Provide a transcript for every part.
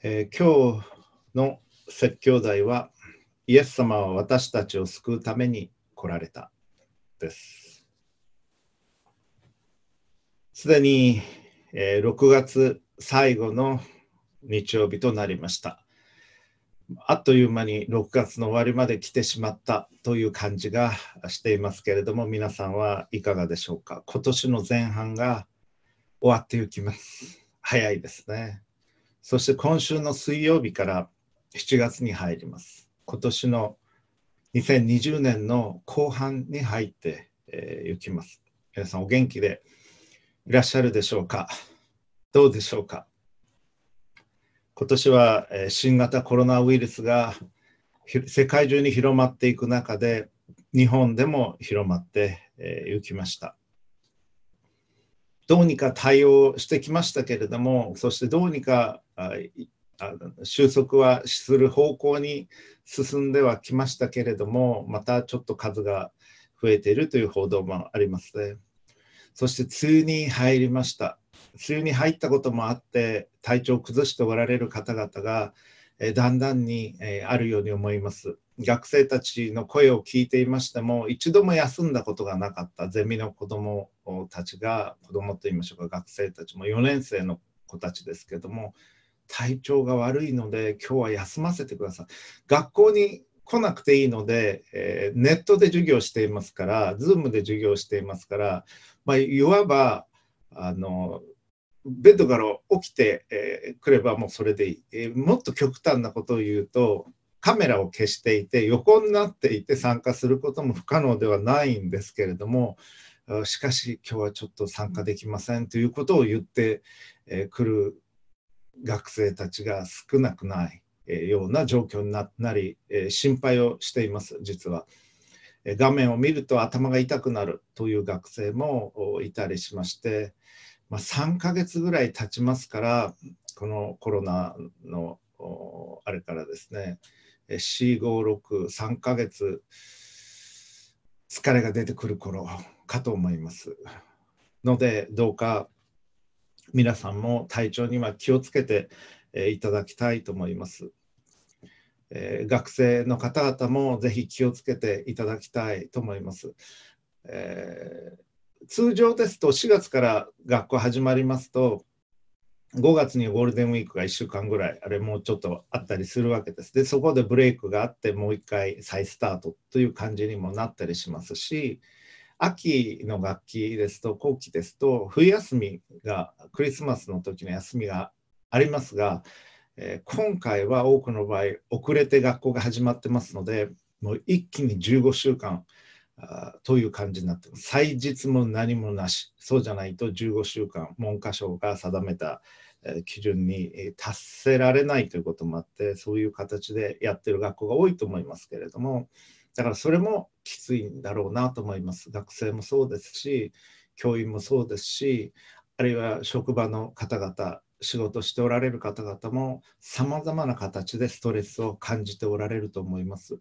えー、今日の説教題は、イエス様は私たちを救うために来られたです。すでに、えー、6月最後の日曜日となりました。あっという間に6月の終わりまで来てしまったという感じがしていますけれども、皆さんはいかがでしょうか？今年の前半が終わっていきます。早いですね。そして今週の水曜日から7月に入ります。今年の2020年の後半に入ってい、えー、きます。皆さんお元気でいらっしゃるでしょうか？どうでしょうか？今年は、えー、新型コロナウイルスが世界中に広まっていく中で日本でも広まってい、えー、きました。どうにか対応してきましたけれども、そしてどうにか収束はする方向に進んではきましたけれども、またちょっと数が増えているという報道もありますね。そして梅雨に入りました。梅雨に入ったこともあって、体調を崩しておられる方々が、えだんだんに、えあるように思います。学生たちの声を聞いていましても、一度も休んだことがなかったゼミの子どもたちが、子どもと言いましょうか、学生たちも4年生の子たちですけども、体調が悪いので、今日は休ませてください。学校に来なくていいので、えー、ネットで授業していますから、Zoom で授業していますから、まあ、いわばあのベッドから起きて、えー、ればもうそれでいい、えー、もっと極端なことを言うとカメラを消していて横になっていて参加することも不可能ではないんですけれどもしかし今日はちょっと参加できませんということを言ってく、えー、る学生たちが少なくないような状況になり、え心配をしています実は。画面を見ると頭が痛くなるという学生もいたりしまして、まあ、3ヶ月ぐらい経ちますから、このコロナのあれからですね、456、3ヶ月、疲れが出てくる頃かと思います。ので、どうか皆さんも体調には気をつけていただきたいと思います。え、学生の方々もぜひ気をつけていただきたいと思います。えー通常ですと4月から学校始まりますと5月にゴールデンウィークが1週間ぐらいあれもうちょっとあったりするわけです。でそこでブレイクがあってもう一回再スタートという感じにもなったりしますし秋の学期ですと後期ですと冬休みがクリスマスの時の休みがありますが、えー、今回は多くの場合遅れて学校が始まってますのでもう一気に15週間という感じになってます。祭日も何もなし、そうじゃないと15週間、文科省が定めた基準に達せられないということもあって、そういう形でやってる学校が多いと思いますけれども、だからそれもきついんだろうなと思います。学生もそうですし、教員もそうですし、あるいは職場の方々、仕事しておられる方々も、さまざまな形でストレスを感じておられると思います。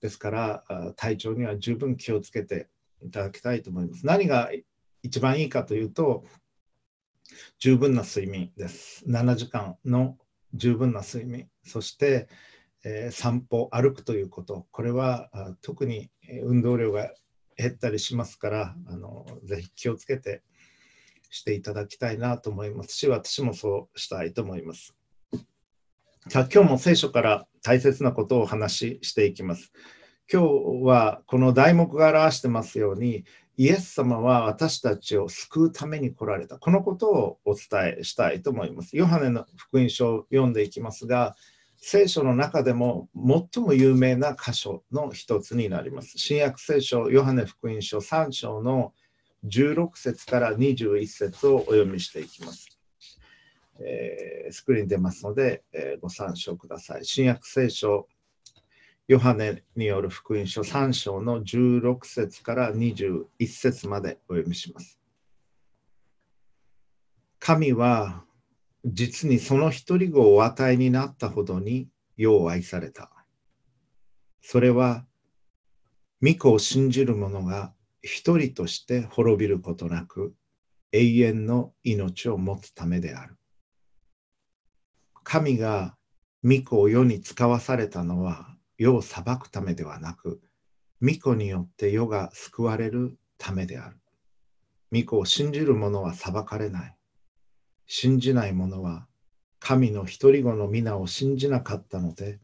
ですから体調には十分気をつけていただきたいと思います。何が一番いいかというと十分な睡眠です。7時間の十分な睡眠そして、え、散歩歩くということこれは特に運動量が減ったりしますからあのぜひ気をつけてしていただきたいなと思いますし私もそうしたいと思います。さあ今日も聖書から大切なことをお話ししていきます。今日はこの題目が表してますように、イエス様は私たちを救うために来られた。このことをお伝えしたいと思います。ヨハネの福音書を読んでいきますが、聖書の中でも最も有名な箇所の一つになります。新約聖書、ヨハネ福音書3章の16節から21節をお読みしていきます。えー、スクリーン出ますので、えー、ご参照ください。新約聖書、ヨハネによる福音書3章の16節から21節までお読みします。神は実にその一人子をお与えになったほどに世を愛された。それは、御子を信じる者が一人として滅びることなく永遠の命を持つためである。神が御子を世に使わされたのは世を裁くためではなく、御子によって世が救われるためである。御子を信じる者は裁かれない。信じない者は神の一人子の皆を信じなかったので、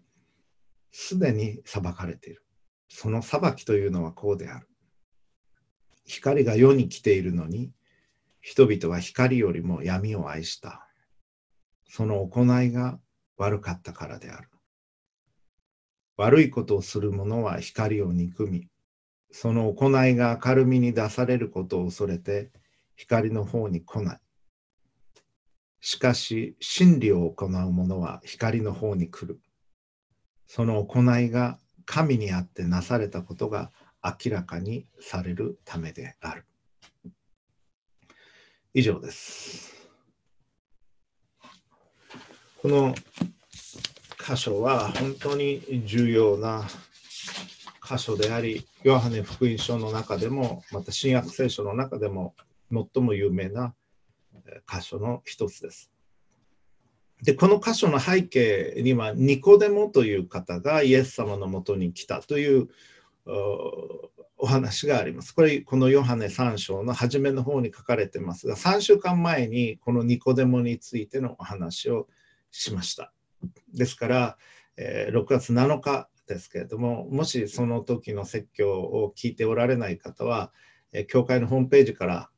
すでに裁かれている。その裁きというのはこうである。光が世に来ているのに、人々は光よりも闇を愛した。その行いが悪かったからである。悪いことをする者は光を憎み、その行いが明るみに出されることを恐れて光の方に来ない。しかし、真理を行う者は光の方に来る。その行いが神にあってなされたことが明らかにされるためである。以上です。この箇所は本当に重要な箇所であり、ヨハネ福音書の中でも、また新約聖書の中でも最も有名な箇所の一つです。で、この箇所の背景には、ニコデモという方がイエス様のもとに来たというお話があります。これ、このヨハネ3章の初めの方に書かれてますが、3週間前にこのニコデモについてのお話をしました。ですから、え、6月7日ですけれども、もしその時の説教を聞いておられない方は、え、教会のホームページから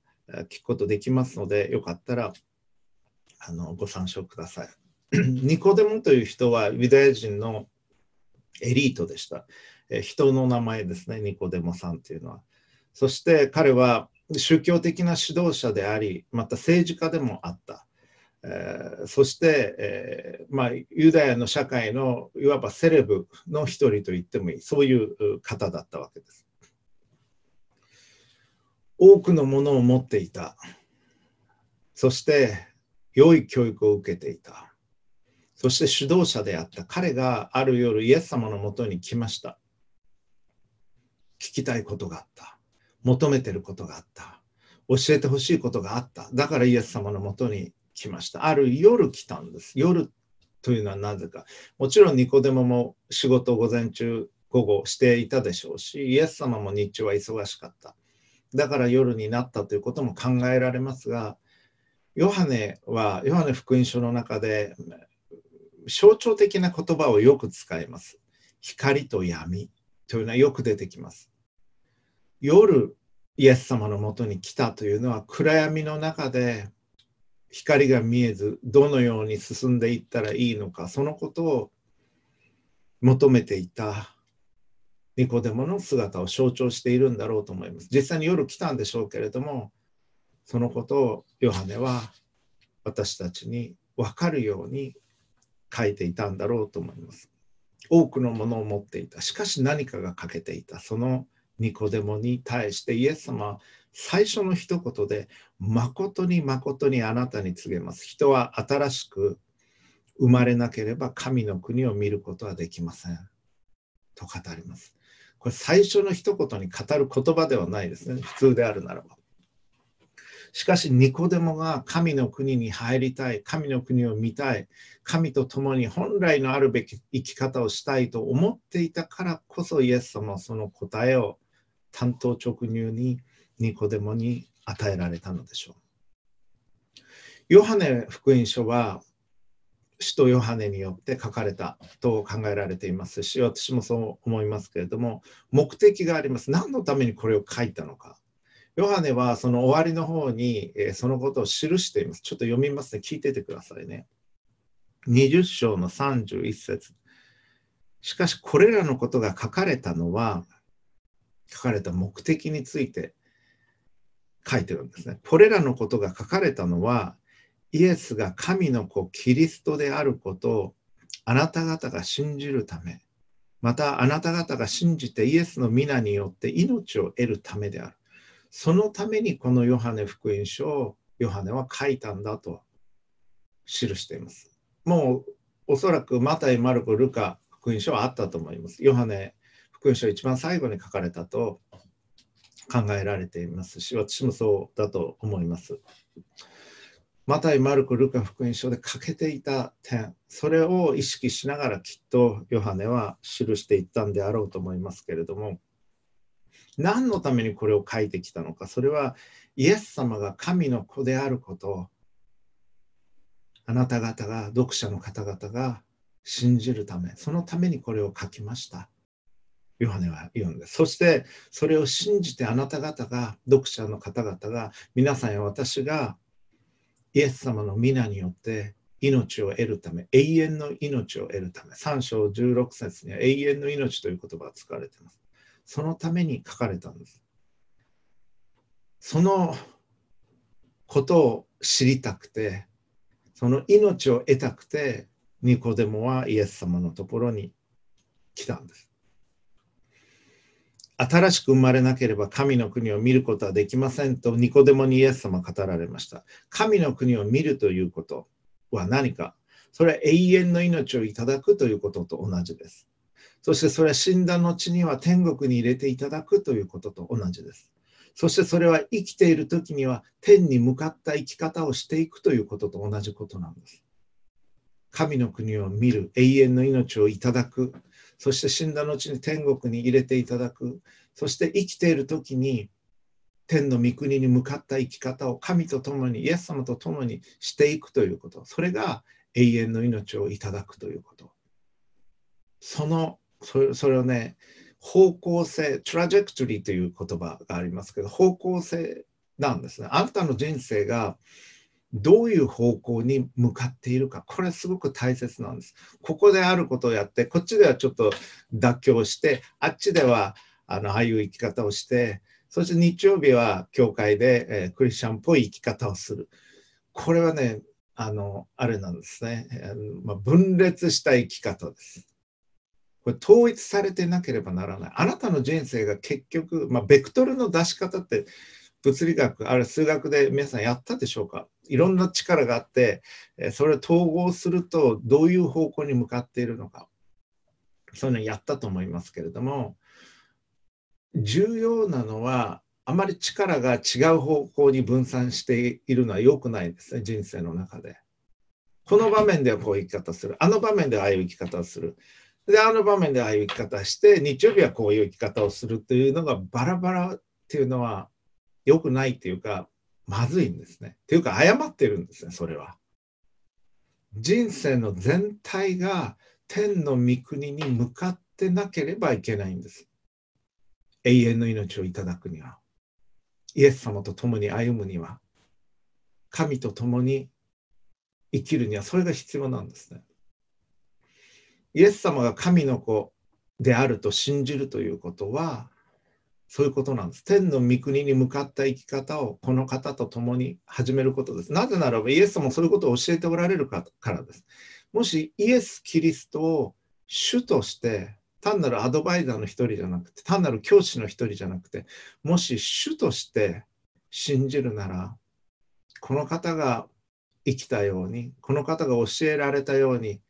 聞くことできますので、よかったらあのご参照ください。ニコデモという人はユダヤ人のエリートでした。え人の名前ですね、ニコデモさんというのは。そして彼は宗教的な指導者であり、また政治家でもあった。えー、そして、えー、まあ、ユダヤの社会のいわばセレブの一人と言ってもいい、そういう方だったわけです。多くのものを持っていた。そして良い教育を受けていた。そして指導者であった彼がある夜イエス様のもとに来ました。聞きたいことがあった。求めてることがあった。教えてほしいことがあった。だからイエス様のもとに来ました。ある夜来たんです。夜というのはなぜか。もちろんニコデモも仕事午前中、午後していたでしょうし、イエス様も日中は忙しかった。だから夜になったということも考えられますが、ヨハネは、ヨハネ福音書の中で象徴的な言葉をよく使います。光と闇というのはよく出てきます。夜、イエス様のもとに来たというのは暗闇の中で光が見えずどのように進んでいったらいいのかそのことを求めていたニコデモの姿を象徴しているんだろうと思います。実際に夜来たんでしょうけれどもそのことをヨハネは私たちに分かるように書いていたんだろうと思います。多くのものを持っていた。しかし何かが欠けていた。そのニコデモに対してイエス様は最初の一言で、誠に誠にあなたに告げます。人は新しく生まれなければ神の国を見ることはできません。と語ります。これ最初の一言に語る言葉ではないですね。普通であるならば。しかし、ニコデモが神の国に入りたい、神の国を見たい、神と共に本来のあるべき生き方をしたいと思っていたからこそ、イエス様はその答えを担当直入にニコデモに与えられたのでしょう。ヨハネ福音書は使徒ヨハネによって書かれたと考えられていますし私もそう思いますけれども目的があります。何のためにこれを書いたのか。ヨハネはその終わりの方にえそのことを記しています。ちょっと読みますね。聞いててくださいね。20章の31節。しかしこれらのことが書かれたのは書かれた目的について書いてるんですね。これらのことが書かれたのは、イエスが神の子キリストであることをあなた方が信じるため、またあなた方が信じてイエスの皆によって命を得るためである。そのためにこのヨハネ福音書をヨハネは書いたんだと記しています。もうおそらくマタイ、マルコ、ルカ福音書はあったと思います。ヨハネ福音書一番最後に書かれたと考えられていますし、私もそうだと思います。マタイ、マルコ、ルカ福音書で欠けていた点、それを意識しながらきっとヨハネは記していったんであろうと思いますけれども、何のためにこれを書いてきたのか、それはイエス様が神の子であることを、あなた方が、読者の方々が信じるため、そのためにこれを書きました。ヨハネは言うんです。そして、それを信じてあなた方が、読者の方々が、皆さんや私が、イエス様の皆によって命を得るため、永遠の命を得るため、3章16節には永遠の命という言葉が使われています。そのために書かれたんです。そのことを知りたくて、その命を得たくて、ニコデモはイエス様のところに来たんです。新しく生まれなければ神の国を見ることはできませんとニコデモにイエス様語られました。神の国を見るということは何かそれは永遠の命をいただくということと同じです。そしてそれは死んだ後には天国に入れていただくということと同じです。そしてそれは生きている時には天に向かった生き方をしていくということと同じことなんです。神の国を見る、永遠の命をいただく、そして死んだ後に天国に入れていただく、そして生きている時に天の御国に向かった生き方を神と共に、イエス様と共にしていくということ、それが永遠の命をいただくということ。その、それをね、方向性、トラジェクトリーという言葉がありますけど、方向性なんですね。あなたの人生がどういう方向に向かっているか、これすごく大切なんです。ここであることをやって、こっちではちょっと妥協して、あっちではあのああいう生き方をして、そして日曜日は教会で、えー、クリスチャンっぽい生き方をする。これはね、あの、あれなんですね。まあ、分裂した生き方です。これ統一されてなければならない。あなたの人生が結局、まあ、ベクトルの出し方って物理学、あるいは数学で皆さんやったでしょうかいろんな力があって、それを統合するとどういう方向に向かっているのか。そういうのやったと思いますけれども、重要なのは、あまり力が違う方向に分散しているのは良くないですね、人生の中で。この場面ではこういう生き方する。あの場面ではああいう生き方をする。で、あの場面でああいう生き方して、日曜日はこういう生き方をするというのがバラバラっていうのは良くないっていうか、まずいんですね。っていうか、誤ってるんですね、それは。人生の全体が天の御国に向かってなければいけないんです。永遠の命をいただくには。イエス様と共に歩むには。神と共に生きるにはそれが必要なんですね。イエス様が神の子であると信じるということは、そういうことなんです。天の御国に向かった生き方をこの方と共に始めることです。なぜならばイエス様もそういうことを教えておられるからです。もしイエス・キリストを主として単なるアドバイザーの一人じゃなくて単なる教師の一人じゃなくてもし主として信じるならこの方が生きたようにこの方が教えられたように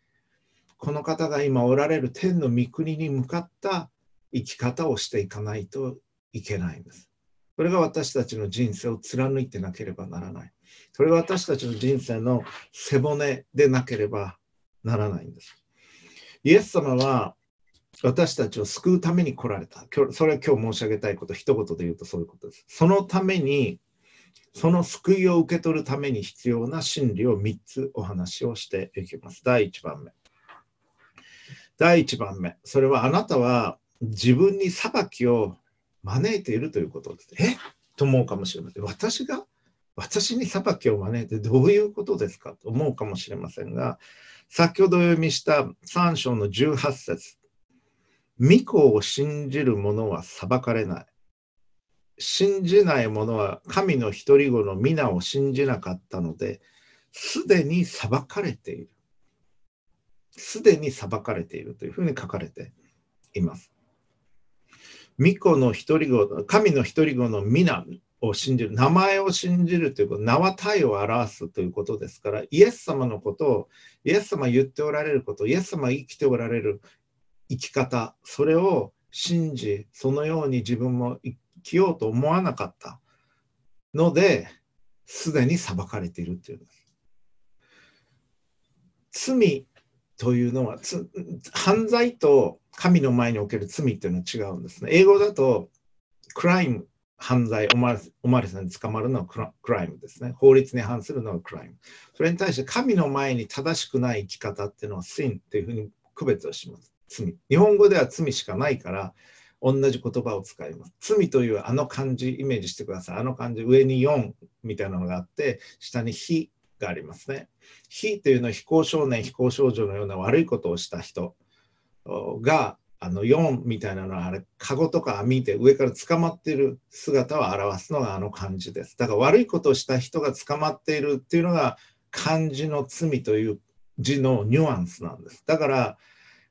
この方が今おられる天の御国に向かった生き方をしていかないといけないんです。それが私たちの人生を貫いてなければならない。それが私たちの人生の背骨でなければならないんです。イエス様は私たちを救うために来られた。それは今日申し上げたいこと、一言で言うとそういうことです。そのために、その救いを受け取るために必要な真理を3つお話をしていきます。第1番目。第1番目。それはあなたは自分に裁きを招いているということです。え？と思うかもしれません。私が？私に裁きを招いてどういうことですかと思うかもしれませんが、先ほど読みした3章の18節御子を信じる者は裁かれない。信じない者は神の独り子の皆を信じなかったので、すでに裁かれている。すでに裁かれているというふうに書かれています。巫女の一人子、神の一人子の皆を信じる、名前を信じるということ、名は体を表すということですから、イエス様のことを、イエス様言っておられること、イエス様生きておられる生き方、それを信じ、そのように自分も生きようと思わなかったので、すでに裁かれているという罪というのは犯罪と神の前における罪っていうのは違うんですね。英語だとクライム犯罪おまおまれさんに捕まるのはクライムですね。法律に反するのはクライム。それに対して神の前に正しくない生き方っていうのは sin っていうふうに区別をします。罪。日本語では罪しかないから同じ言葉を使います。罪というあの漢字イメージしてください。あの漢字上に4みたいなのがあって下に非がありますね。非というのは非行少年、非行少女のような悪いことをした人があの4みたいなのはあれ、カゴとか網で上から捕まっている姿を表すのがあの漢字です。だから悪いことをした人が捕まっているっていうのが漢字の罪という字のニュアンスなんです。だから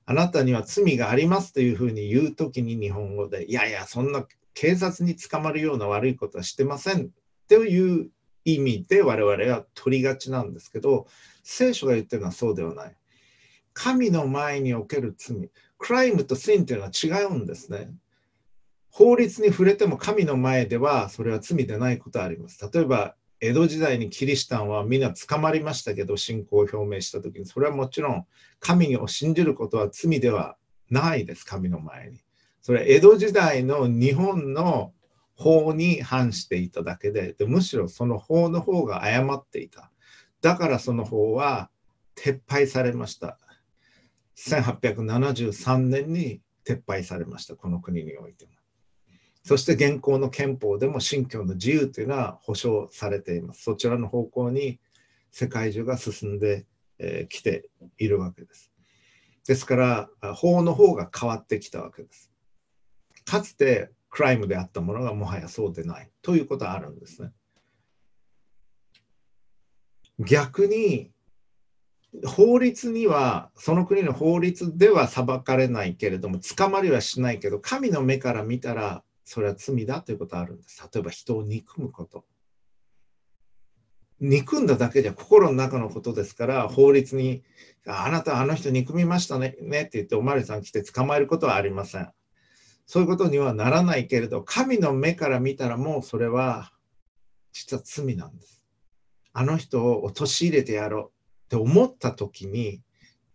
あなたには罪がありますというふうに言うときに日本語で、いやいや、そんな警察に捕まるような悪いことはしてませんという意味で我々は取りがちなんですけど、聖書が言ってるのはそうではない。神の前における罪、クライムとシンというのは違うんですね。法律に触れても神の前ではそれは罪でないことあります。例えば、江戸時代にキリシタンはみんな捕まりましたけど、信仰を表明したときに、それはもちろん神を信じることは罪ではないです、神の前に。それは江戸時代の日本の法に反していただけでで、むしろその法の方が誤っていた。だからその法は撤廃されました。1873年に撤廃されました、この国においても。そして現行の憲法でも信教の自由というのは保障されています。そちらの方向に世界中が進んでき、えー、ているわけです。ですから、法の方が変わってきたわけです。かつてクライムであったものがもはやそうでないということはあるんですね。逆に法律にはその国の法律では裁かれないけれども捕まりはしないけど神の目から見たらそれは罪だということがあるんです。例えば人を憎むこと。憎んだだけじゃ心の中のことですから法律にあなたあの人憎みましたねねって言っておまりさん来て捕まえることはありません。そういうことにはならないけれど神の目から見たらもうそれは実は罪なんです。あの人を陥れてやろう。って思った時に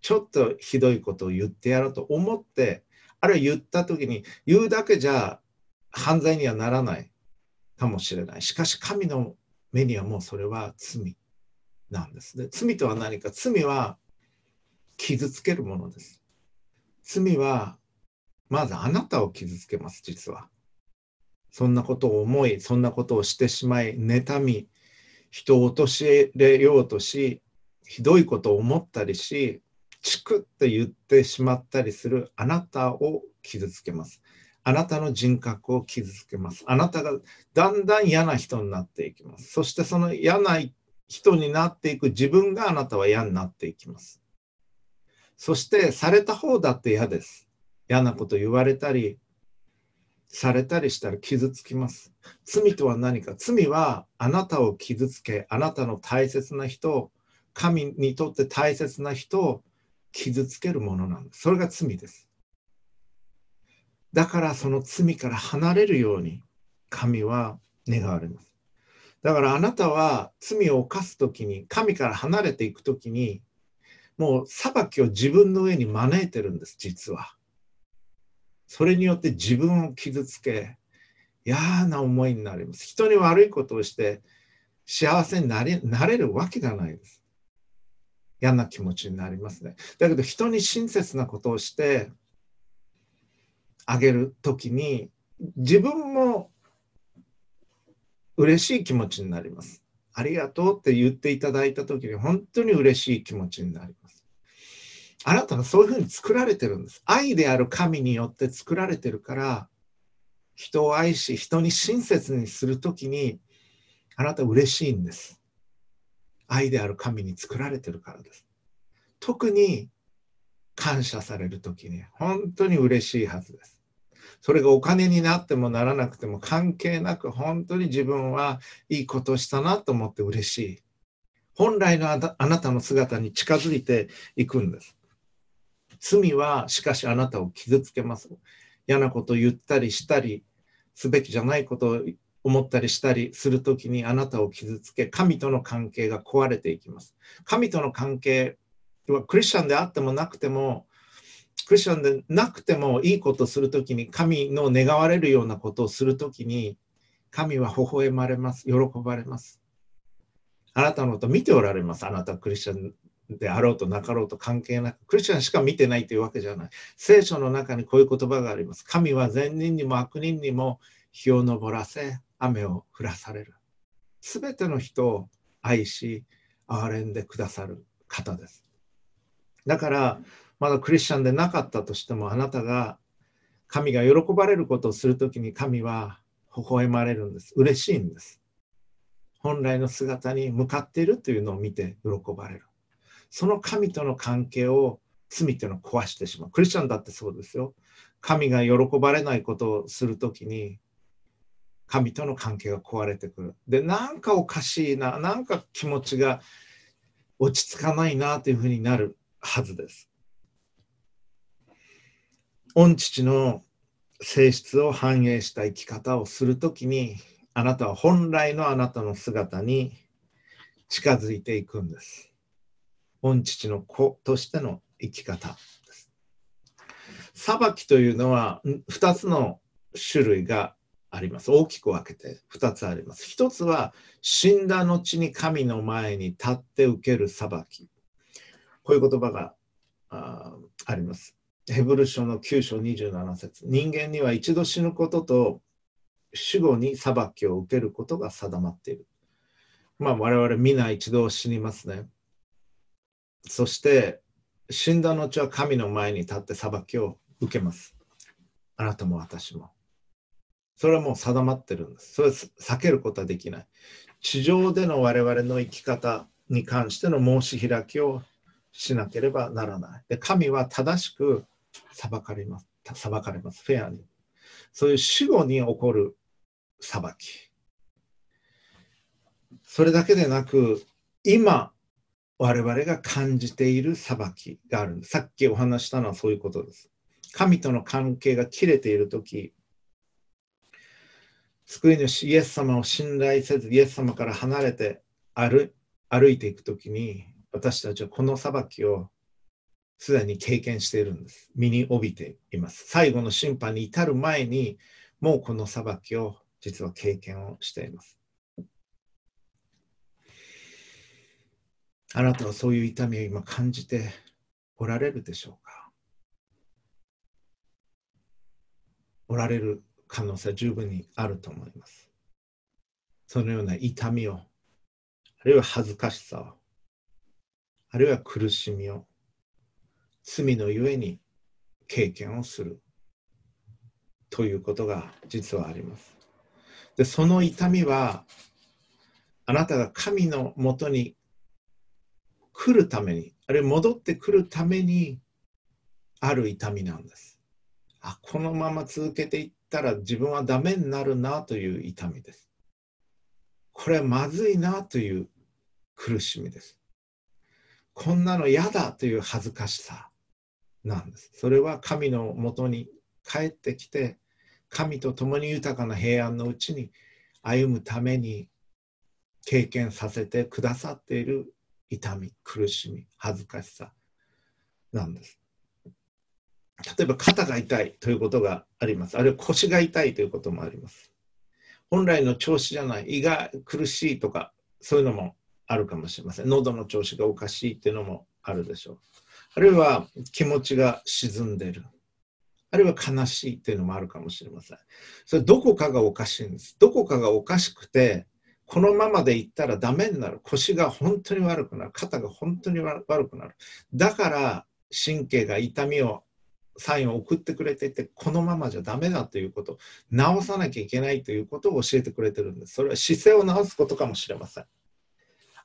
ちょっとひどいことを言ってやろうと思ってあるいは言った時に言うだけじゃ犯罪にはならないかもしれない。しかし神の目にはもうそれは罪なんです。ね罪とは何か。罪は傷つけるものです。罪はまずあなたを傷つけます実は。そんなことを思いそんなことをしてしまい妬み人を陥れようとしひどいことを思ったりし、チクって言ってしまったりするあなたを傷つけます。あなたの人格を傷つけます。あなたがだんだん嫌な人になっていきます。そしてその嫌な人になっていく自分があなたは嫌になっていきます。そしてされた方だって嫌です。嫌なこと言われたり、されたりしたら傷つきます。罪とは何か罪はあなたを傷つけ、あなたの大切な人を神にとって大切な人を傷つけるものなんです。それが罪です。だからその罪から離れるように神は願われます。だからあなたは罪を犯す時に神から離れていく時にもう裁きを自分の上に招いてるんです実は。それによって自分を傷つけ嫌な思いになります。人に悪いことをして幸せになれなれるわけがないです。嫌な気持ちになりますね。だけど人に親切なことをしてあげる時に自分も嬉しい気持ちになります。ありがとうって言っていただいた時に本当に嬉しい気持ちになります。あなたがそういうふうに作られてるんです。愛である神によって作られてるから人を愛し人に親切にする時にあなた嬉しいんです。愛である神に作られてるからです。特に感謝される時に本当に嬉しいはずです。それがお金になってもならなくても関係なく本当に自分はいいことしたなと思って嬉しい。本来のあなたの姿に近づいていくんです。罪はしかしあなたを傷つけます。嫌なことを言ったりしたりすべきじゃないことを思ったりしたりするときにあなたを傷つけ、神との関係が壊れていきます。神との関係はクリスチャンであってもなくても、クリスチャンでなくてもいいことをするときに、神の願われるようなことをするときに、神は微笑まれます。喜ばれます。あなたのこと見ておられます。あなたクリスチャンであろうとなかろうと関係なく、クリスチャンしか見てないというわけじゃない。聖書の中にこういう言葉があります。神は善人にも悪人にも日を昇らせ、雨を降らされる。すべての人を愛し、憐れんでくださる方です。だから、まだクリスチャンでなかったとしても、あなたが神が喜ばれることをするときに神は微笑まれるんです。嬉しいんです。本来の姿に向かっているというのを見て喜ばれる。その神との関係を罪っていうのを壊してしまう。クリスチャンだってそうですよ。神が喜ばれないことをするときに、神との関係が壊れてくる。で、なんかおかしいな、なんか気持ちが落ち着かないなというふうになるはずです。御父の性質を反映した生き方をするときに、あなたは本来のあなたの姿に近づいていくんです。御父の子としての生き方です。裁きというのは2つの種類があります。大きく分けて2つあります。1つは死んだ後に神の前に立って受ける裁き。こういう言葉がああります。ヘブル書の9章27節人間には一度死ぬことと死後に裁きを受けることが定まっている。まあ我々皆一度死にますね。そして死んだ後は神の前に立って裁きを受けます。あなたも私も。それはもう定まってるんです。それは避けることはできない。地上での我々の生き方に関しての申し開きをしなければならない。で神は正しく裁かれます。裁かれます。フェアに。そういう死後に起こる裁き。それだけでなく、今、我々が感じている裁きがあるんです。さっきお話したのはそういうことです。神との関係が切れているとき、救い主イエス様を信頼せず、イエス様から離れて歩歩いていくときに、私たちはこの裁きをすでに経験しているんです。身に帯びています。最後の審判に至る前に、もうこの裁きを実は経験をしています。あなたはそういう痛みを今感じておられるでしょうか？おられる可能性は十分にあると思います。そのような痛みを、あるいは恥ずかしさを、あるいは苦しみを、罪のゆえに経験をするということが実はあります。で、その痛みは、あなたが神のもとに来るために、あるいは戻ってくるためにある痛みなんです。あ、このまま続けていったら自分はダメになるなという痛みです。これはまずいなという苦しみです。こんなの嫌だという恥ずかしさなんです。それは神のもとに帰ってきて、神と共に豊かな平安のうちに歩むために経験させてくださっている痛み、苦しみ、恥ずかしさなんです。例えば肩が痛いということがあります。あるいは腰が痛いということもあります。本来の調子じゃない、胃が苦しいとか、そういうのもあるかもしれません。喉の調子がおかしいっていうのもあるでしょう。あるいは気持ちが沈んでる。あるいは悲しいっていうのもあるかもしれません。それどこかがおかしいんです。どこかがおかしくて、このままでいったらダメになる。腰が本当に悪くなる。肩が本当に悪くなる。だから神経が痛みをサインを送ってくれてて、このままじゃダメだということ、直さなきゃいけないということを教えてくれてるんです。それは姿勢を直すことかもしれません。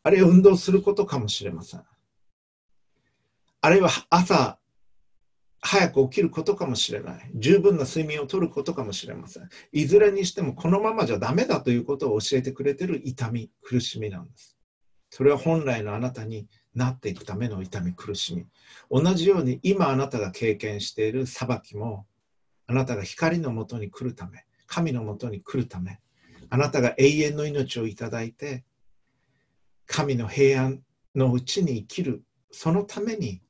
あるいは運動することかもしれません。あるいは朝早く起きることかもしれない。十分な睡眠をとることかもしれません。いずれにしてもこのままじゃダメだということを教えてくれてる痛み、苦しみなんです。それは本来のあなたになっていくための痛み、苦しみ。同じように今あなたが経験している裁きも、あなたが光のもとに来るため、神のもとに来るため、あなたが永遠の命をいただいて、神の平安のうちに生きるそのために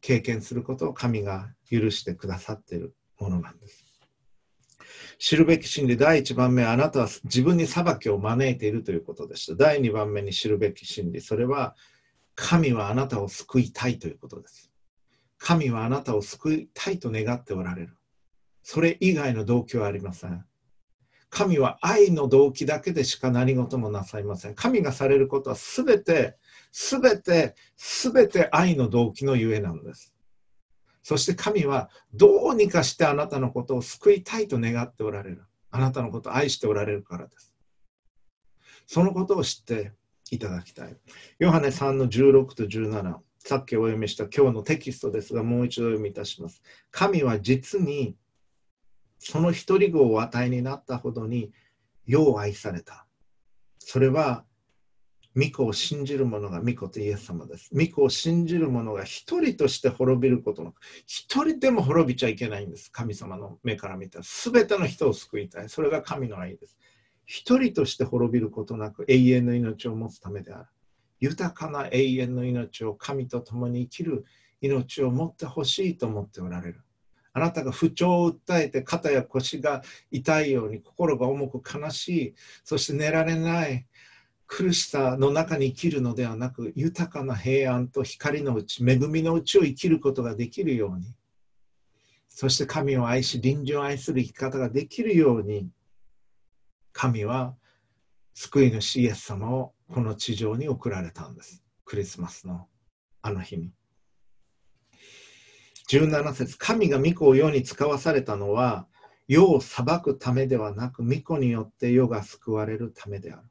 経験することを神が許してくださっているものなんです。知るべき真理第1番目あなたは自分に裁きを招いているということでした。第2番目に知るべき真理それは神はあなたを救いたいということです。神はあなたを救いたいと願っておられる。それ以外の動機はありません。神は愛の動機だけでしか何事もなさいません。神がされることはすべて、すべて、すべて愛の動機のゆえなんです。そして神はどうにかしてあなたのことを救いたいと願っておられる。あなたのことを愛しておられるからです。そのことを知っていただきたい。ヨハネ3の16と17、さっきお読みした今日のテキストですが、もう一度読みいたします。神は実にその一人子をお与えになったほどに世を愛された。それは、御子を信じる者が御子とイエス様です。御子を信じる者が一人として滅びることの、一人でも滅びちゃいけないんです。神様の目から見たら。すべての人を救いたい。それが神の愛です。一人として滅びることなく永遠の命を持つためである。豊かな永遠の命を神と共に生きる命を持ってほしいと思っておられる。あなたが不調を訴えて肩や腰が痛いように心が重く悲しい、そして寝られない、苦しさの中に生きるのではなく、豊かな平安と光のうち、恵みのうちを生きることができるように、そして神を愛し、隣人を愛する生き方ができるように、神は救い主イエス様をこの地上に送られたんです。クリスマスのあの日に。17節神が御子を世に使わされたのは世を裁くためではなく御子によって世が救われるためである。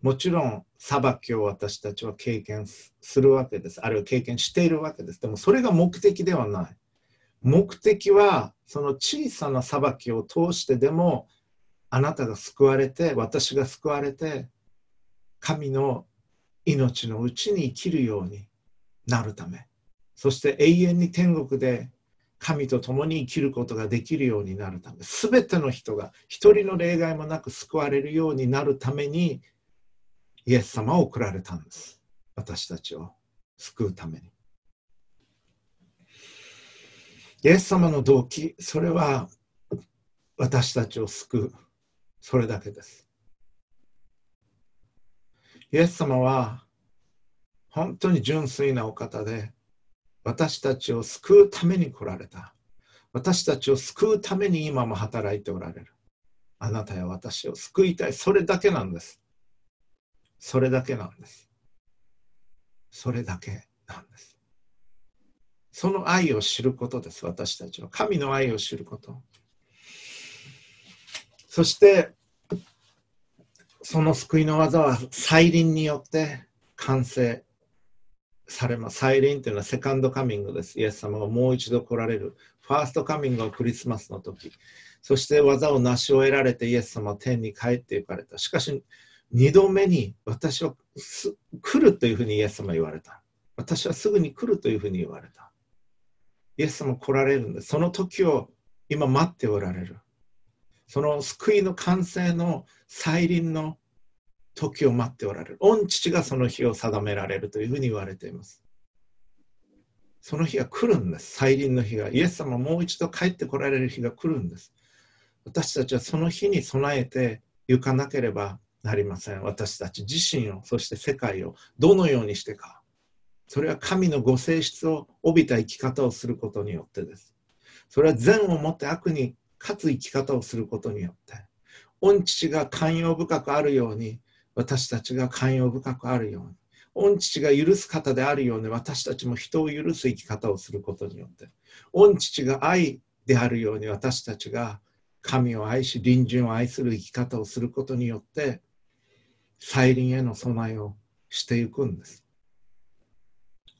もちろん裁きを私たちは経験するわけです。あるいは経験しているわけです。でもそれが目的ではない。目的はその小さな裁きを通してでもあなたが救われて、私が救われて、神の命のうちに生きるようになるため、そして永遠に天国で神と共に生きることができるようになるため、すべての人が一人の例外もなく救われるようになるために、イエス様を送られたんです。私たちを救うために。イエス様の動機、それは私たちを救う。それだけです。イエス様は本当に純粋なお方で私たちを救うために来られた。私たちを救うために今も働いておられる。あなたや私を救いたい。それだけなんです。それだけなんです。それだけなんです。その愛を知ることです、私たちの。神の愛を知ること。そしてその救いの技は再臨によって完成されます。再臨というのはセカンドカミングです。イエス様がもう一度来られる。ファーストカミングはクリスマスの時。そして技を成し終えられてイエス様は天に帰って行かれた。しかし、二度目に私は来るというふうにイエス様は言われた。私はすぐに来るというふうに言われた。イエス様来られるんです。その時を今待っておられる。その救いの完成の再臨の時を待っておられる。御父がその日を定められるというふうに言われています。その日が来るんです。再臨の日が。イエス様もう一度帰ってこられる日が来るんです。私たちはその日に備えて行かなければなりません。私たち自身を、そして世界をどのようにしてか。それは神のご性質を帯びた生き方をすることによってです。それは善をもって悪に勝つ生き方をすることによって御父が寛容深くあるように私たちが寛容深くあるように御父が許す方であるように私たちも人を許す生き方をすることによって御父が愛であるように私たちが神を愛し隣人を愛する生き方をすることによって再臨への備えをしていくんです。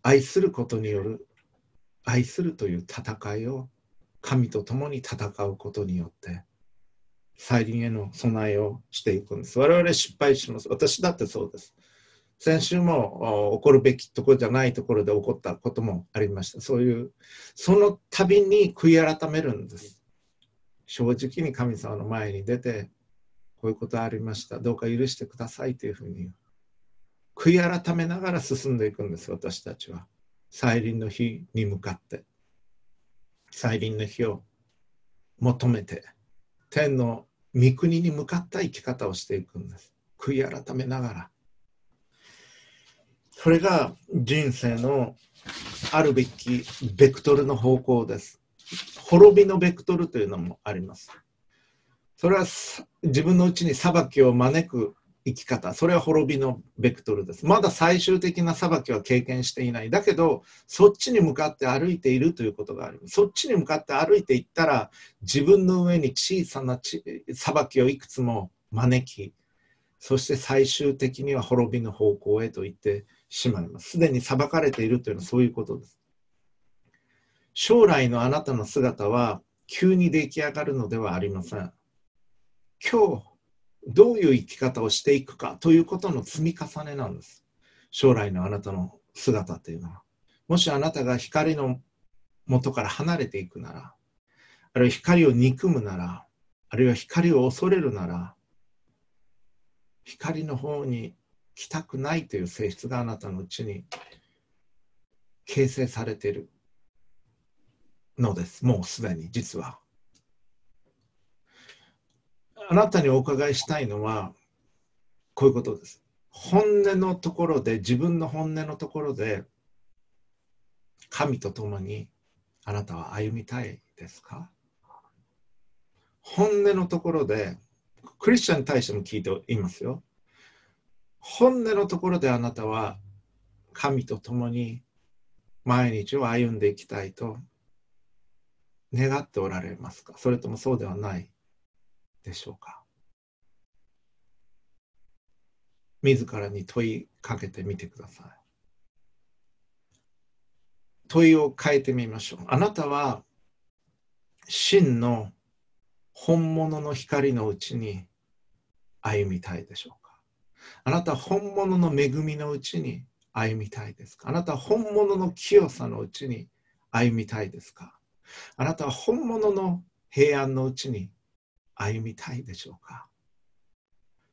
愛することによる愛するという戦いを神と共に戦うことによって再臨への備えをしていくんです。我々失敗します。私だってそうです。先週も起こるべきところじゃないところで起こったこともありました。そういう、その度に悔い改めるんです。正直に神様の前に出て、こういうことありました。どうか許してくださいというふうに悔い改めながら進んでいくんです私たちは再臨の日に向かって再臨の日を求めて天の御国に向かった生き方をしていくんです。悔い改めながら。それが人生のあるべきベクトルの方向です。滅びのベクトルというのもあります。それは自分のうちに裁きを招く生き方。それは滅びのベクトルです。まだ最終的な裁きは経験していない。だけどそっちに向かって歩いているということがあるそっちに向かって歩いていったら自分の上に小さな裁きをいくつも招きそして最終的には滅びの方向へと言ってしまいます。すでに裁かれているというのはそういうことです。将来のあなたの姿は急に出来上がるのではありません。今日どういう生き方をしていくかということの積み重ねなんです。将来のあなたの姿というのは。もしあなたが光の元から離れていくなら、あるいは光を憎むなら、あるいは光を恐れるなら、光の方に来たくないという性質があなたのうちに形成されているのです。もうすでに実は。あなたにお伺いしたいのはこういうことです。本音のところで自分の本音のところで神と共にあなたは歩みたいですか？本音のところでクリスチャンに対しても聞いていますよ。本音のところであなたは神と共に毎日を歩んでいきたいと願っておられますか？それともそうではないでしょうか。自らに問いかけてみてください。問いを変えてみましょう。あなたは真の本物の光のうちに歩みたいでしょうか。あなた本物の恵みのうちに歩みたいですか。あなた本物の清さのうちに歩みたいですか。あなたは本物の平安のうちに歩みたいでしょうか？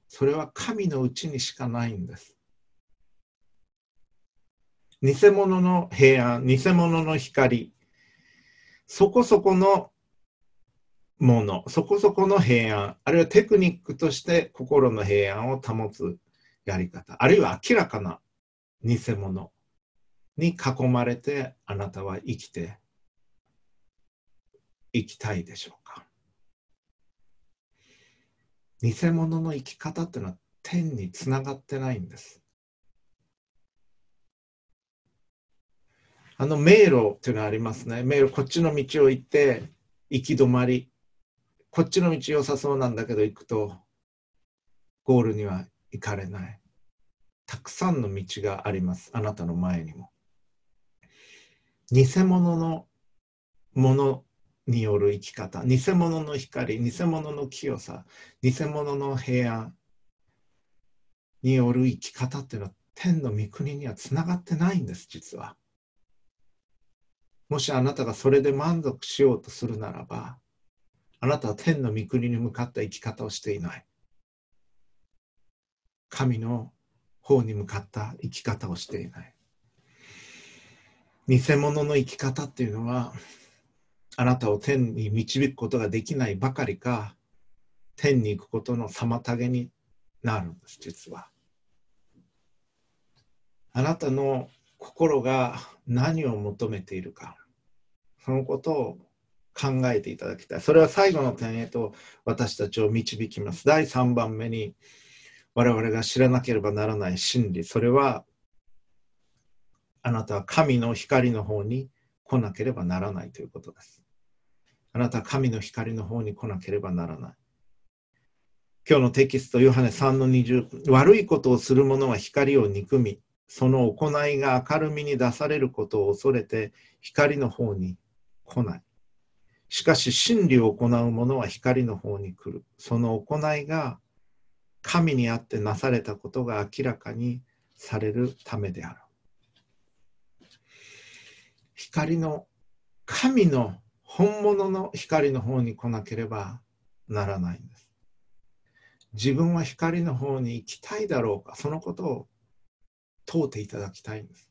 それは神のうちにしかないんです。偽物の平安、偽物の光、そこそこのもの、そこそこの平安、あるいはテクニックとして心の平安を保つやり方、あるいは明らかな偽物に囲まれてあなたは生きていきたいでしょうか？偽物の生き方っていうのは天につながってないんです。あの迷路っていうのはありますね。迷路、こっちの道を行って行き止まり。こっちの道良さそうなんだけど行くとゴールには行かれない。たくさんの道があります。あなたの前にも。偽物のものによる生き方。偽物の光偽物の清さ偽物の平安による生き方っていうのは天の御国にはつながってないんです実は。もしあなたがそれで満足しようとするならばあなたは天の御国に向かった生き方をしていない。神の方に向かった生き方をしていない。偽物の生き方っていうのはあなたを天に導くことができないばかりか天に行くことの妨げになるんです実は。あなたの心が何を求めているかそのことを考えていただきたい。それは最後の点へと私たちを導きます。第3番目に我々が知らなければならない真理。それはあなたは神の光の方に来なければならないということです。あなたは神の光の方に来なければならない。今日のテキスト、ヨハネ3の20、悪いことをする者は光を憎み、その行いが明るみに出されることを恐れて光の方に来ない。しかし真理を行う者は光の方に来る。その行いが神にあってなされたことが明らかにされるためである。光の神の本物の光の方に来なければならないんです。自分は光の方に行きたいだろうか、そのことを通っていただきたいんです。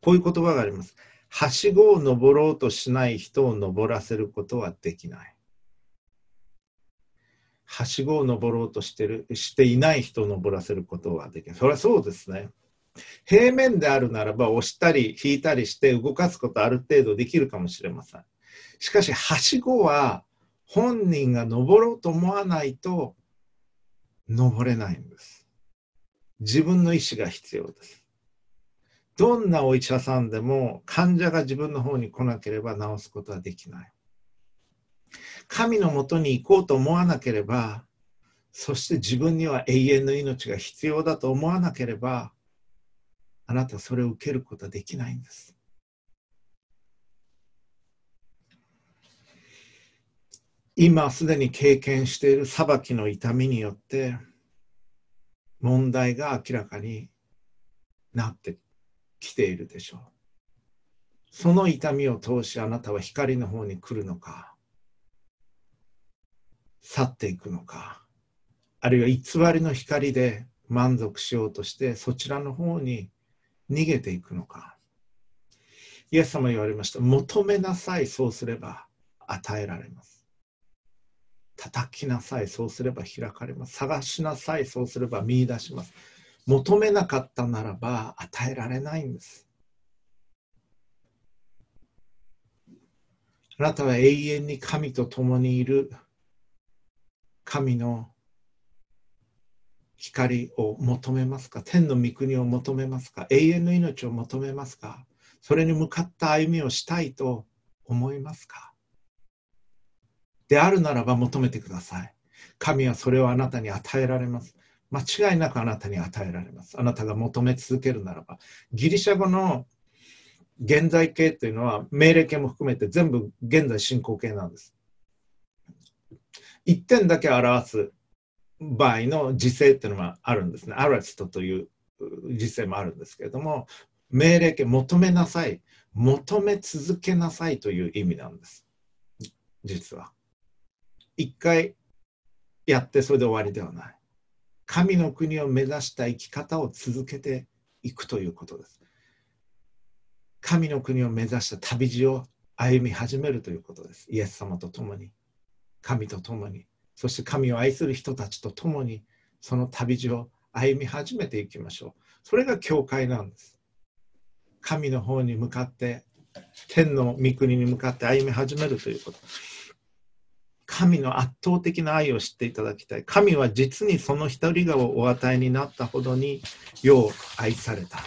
こういう言葉があります。はしごを登ろうとしない人を登らせることはできない。はしごを登ろうとしてるしていない人を登らせることはできない。それはそうですね。平面であるならば押したり引いたりして動かすことある程度できるかもしれません。しかし、はしごは本人が登ろうと思わないと登れないんです。自分の意思が必要です。どんなお医者さんでも患者が自分の方に来なければ治すことはできない。神のもとに行こうと思わなければ、そして自分には永遠の命が必要だと思わなければ、あなたはそれを受けることはできないんです。今すでに経験している裁きの痛みによって問題が明らかになってきているでしょう。その痛みを通しあなたは光の方に来るのか去っていくのかあるいは偽りの光で満足しようとしてそちらの方に逃げていくのか。イエス様言われました。求めなさい。そうすれば与えられます。叩きなさいそうすれば開かれます。探しなさいそうすれば見出します。求めなかったならば与えられないんです。あなたは永遠に神と共にいる。神の光を求めますか？天の御国を求めますか？永遠の命を求めますか？それに向かった歩みをしたいと思いますか？であるならば求めてください。神はそれをあなたに与えられます。間違いなくあなたに与えられます。あなたが求め続けるならば。ギリシャ語の現在形というのは命令形も含めて全部現在進行形なんです。一点だけ表す場合の時勢っていうのはあるんですね。アラストという時勢もあるんですけれども、命令形、求めなさい、求め続けなさいという意味なんです。実は。一回やってそれで終わりではない。神の国を目指した生き方を続けていくということです。神の国を目指した旅路を歩み始めるということです。イエス様と共に、神と共に。そして神を愛する人たちと共にその旅路を歩み始めていきましょう。それが教会なんです。神の方に向かって天の御国に向かって歩み始めるということ。神の圧倒的な愛を知っていただきたい。神は実にその一人がお与えになったほどに世を愛された。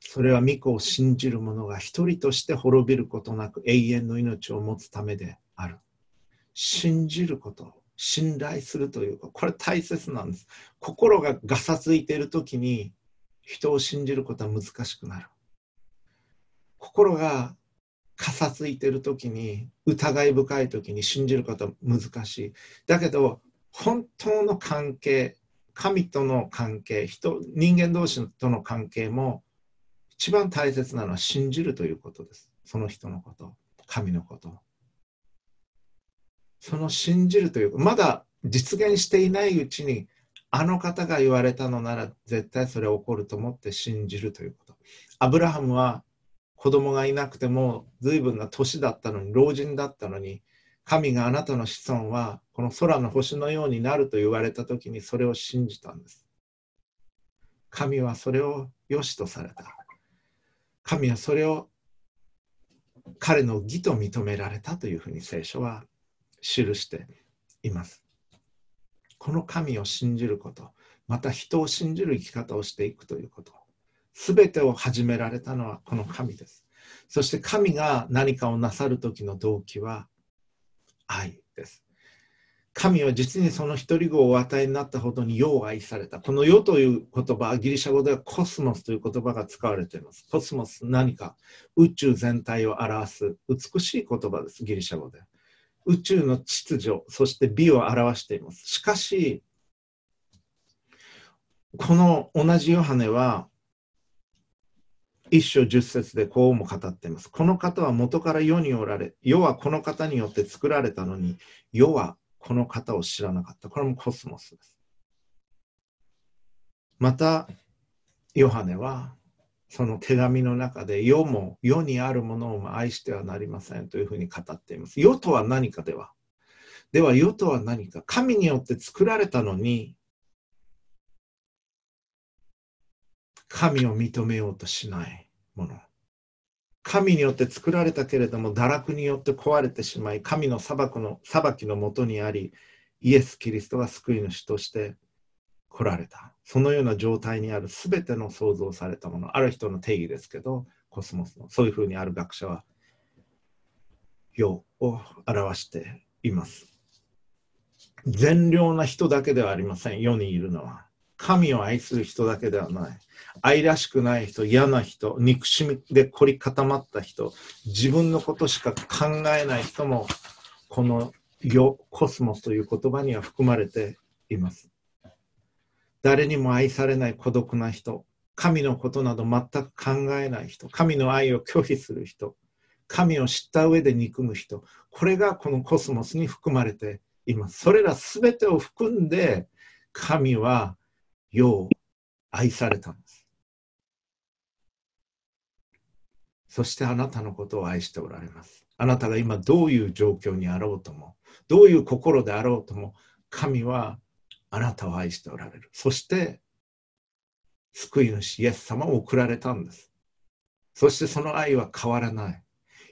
それは御子を信じる者が一人として滅びることなく永遠の命を持つためである。信じること、信頼するというか、これ大切なんです。心がガサついている時に人を信じることは難しくなる。心がかさついてる時に疑い深い時に信じることは難しい。だけど本当の関係神との関係人人間同士との関係も一番大切なのは信じるということです。その人のこと、神のこと。その信じるという、まだ実現していないうちに、あの方が言われたのなら絶対それ起こると思って信じるということ。アブラハムは子供がいなくても随分な年だったのに、老人だったのに、神があなたの子孫はこの空の星のようになると言われた時にそれを信じたんです。神はそれを良しとされた。神はそれを彼の義と認められたというふうに聖書は記しています。この神を信じること、また人を信じる生き方をしていくということ、すべてを始められたのはこの神です。そして神が何かをなさる時の動機は愛です。神は実にその一人子をお与えになったほどに世を愛された。この世という言葉、ギリシャ語ではコスモスという言葉が使われています。コスモス、何か宇宙全体を表す美しい言葉です、ギリシャ語で。宇宙の秩序、そして美を表しています。しかし、この同じヨハネは、一章十節でこうも語っています。この方は元から世におられ、世はこの方によって作られたのに、世はこの方を知らなかった。これもコスモスです。またヨハネはその手紙の中で世も世にあるものを愛してはなりませんというふうに語っています。世とは何かでは。では世とは何か。神によって作られたのに神を認めようとしないもの。神によって作られたけれども堕落によって壊れてしまい神の裁くの裁きのもとにありイエス・キリストが救い主として来られた。そのような状態にある全ての創造されたもの。ある人の定義ですけどコスモスのそういうふうにある学者は世を表しています。善良な人だけではありません。世にいるのは。神を愛する人だけではない愛らしくない人、嫌な人、憎しみで凝り固まった人、自分のことしか考えない人も、この世、コスモスという言葉には含まれています。誰にも愛されない孤独な人、神のことなど全く考えない人、神の愛を拒否する人、神を知った上で憎む人、これがこのコスモスに含まれています。それら全てを含んで、神は世を愛されたんです。そしてあなたのことを愛しておられます。あなたが今どういう状況にあろうとも、どういう心であろうとも、神はあなたを愛しておられる。そして、救い主イエス様を送られたんです。そしてその愛は変わらない。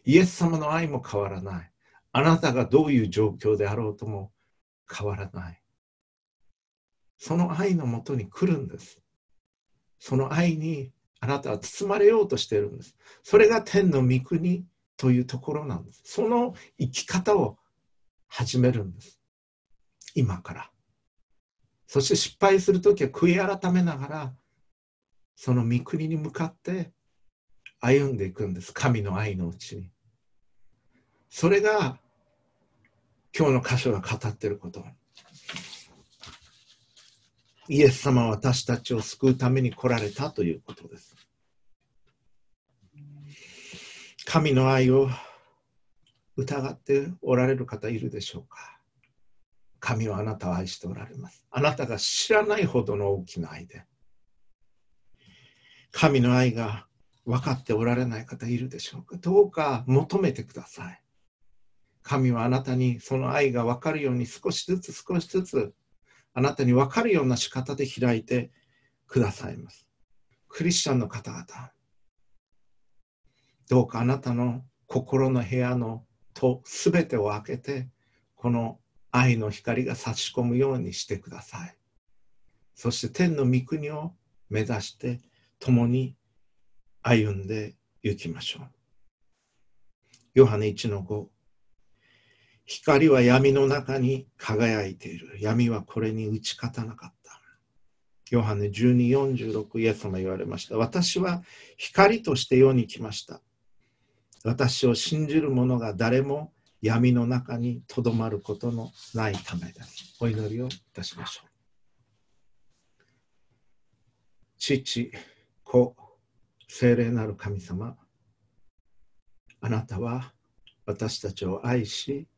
イエス様の愛も変わらない。あなたがどういう状況であろうとも変わらない。その愛のもとに来るんです。その愛にあなたは包まれようとしてるんです。それが天の御国というところなんです。その生き方を始めるんです。今から。そして失敗するときは悔い改めながら、その御国に向かって歩んでいくんです。神の愛のうちに。それが今日の箇所が語ってること。イエス様は私たちを救うために来られたということです。神の愛を疑っておられる方いるでしょうか神はあなたを愛しておられます。あなたが知らないほどの大きな愛で。神の愛が分かっておられない方いるでしょうかどうか求めてください。神はあなたにその愛が分かるように少しずつ少しずつあなたに分かるような仕方で開いてくださいます。クリスチャンの方々、どうかあなたの心の部屋のとすべてを開けて、この愛の光が差し込むようにしてください。そして天の御国を目指して共に歩んで行きましょう。ヨハネ1の5光は闇の中に輝いている。闇はこれに打ち勝たなかった。ヨハネ1246イエス様言われました。私は光として世に来ました。私を信じる者が誰も闇の中にとどまることのないためです。お祈りをいたしましょう。父、子、聖霊なる神様、あなたは私たちを愛し、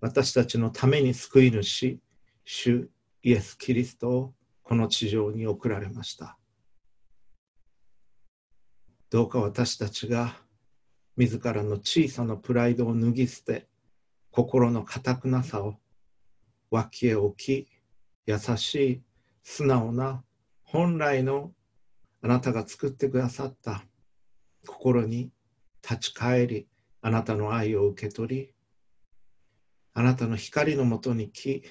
私たちのために救い主、主イエス・キリストをこの地上に送られました。どうか私たちが自らの小さなプライドを脱ぎ捨て、心の堅くなさを脇へ置き、優しい、素直な、本来のあなたが作ってくださった心に立ち返り、あなたの愛を受け取り、あなたの光のもとに来、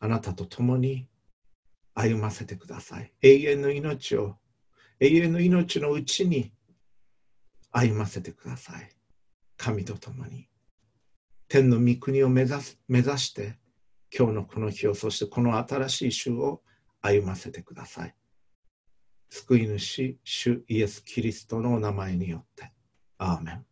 あなたと共に歩ませてください。永遠の命を、永遠の命のうちに歩ませてください。神と共に。天の御国を目指す目指して、今日のこの日を、そしてこの新しい週を歩ませてください。救い主、主イエス・キリストのお名前によって。アーメン。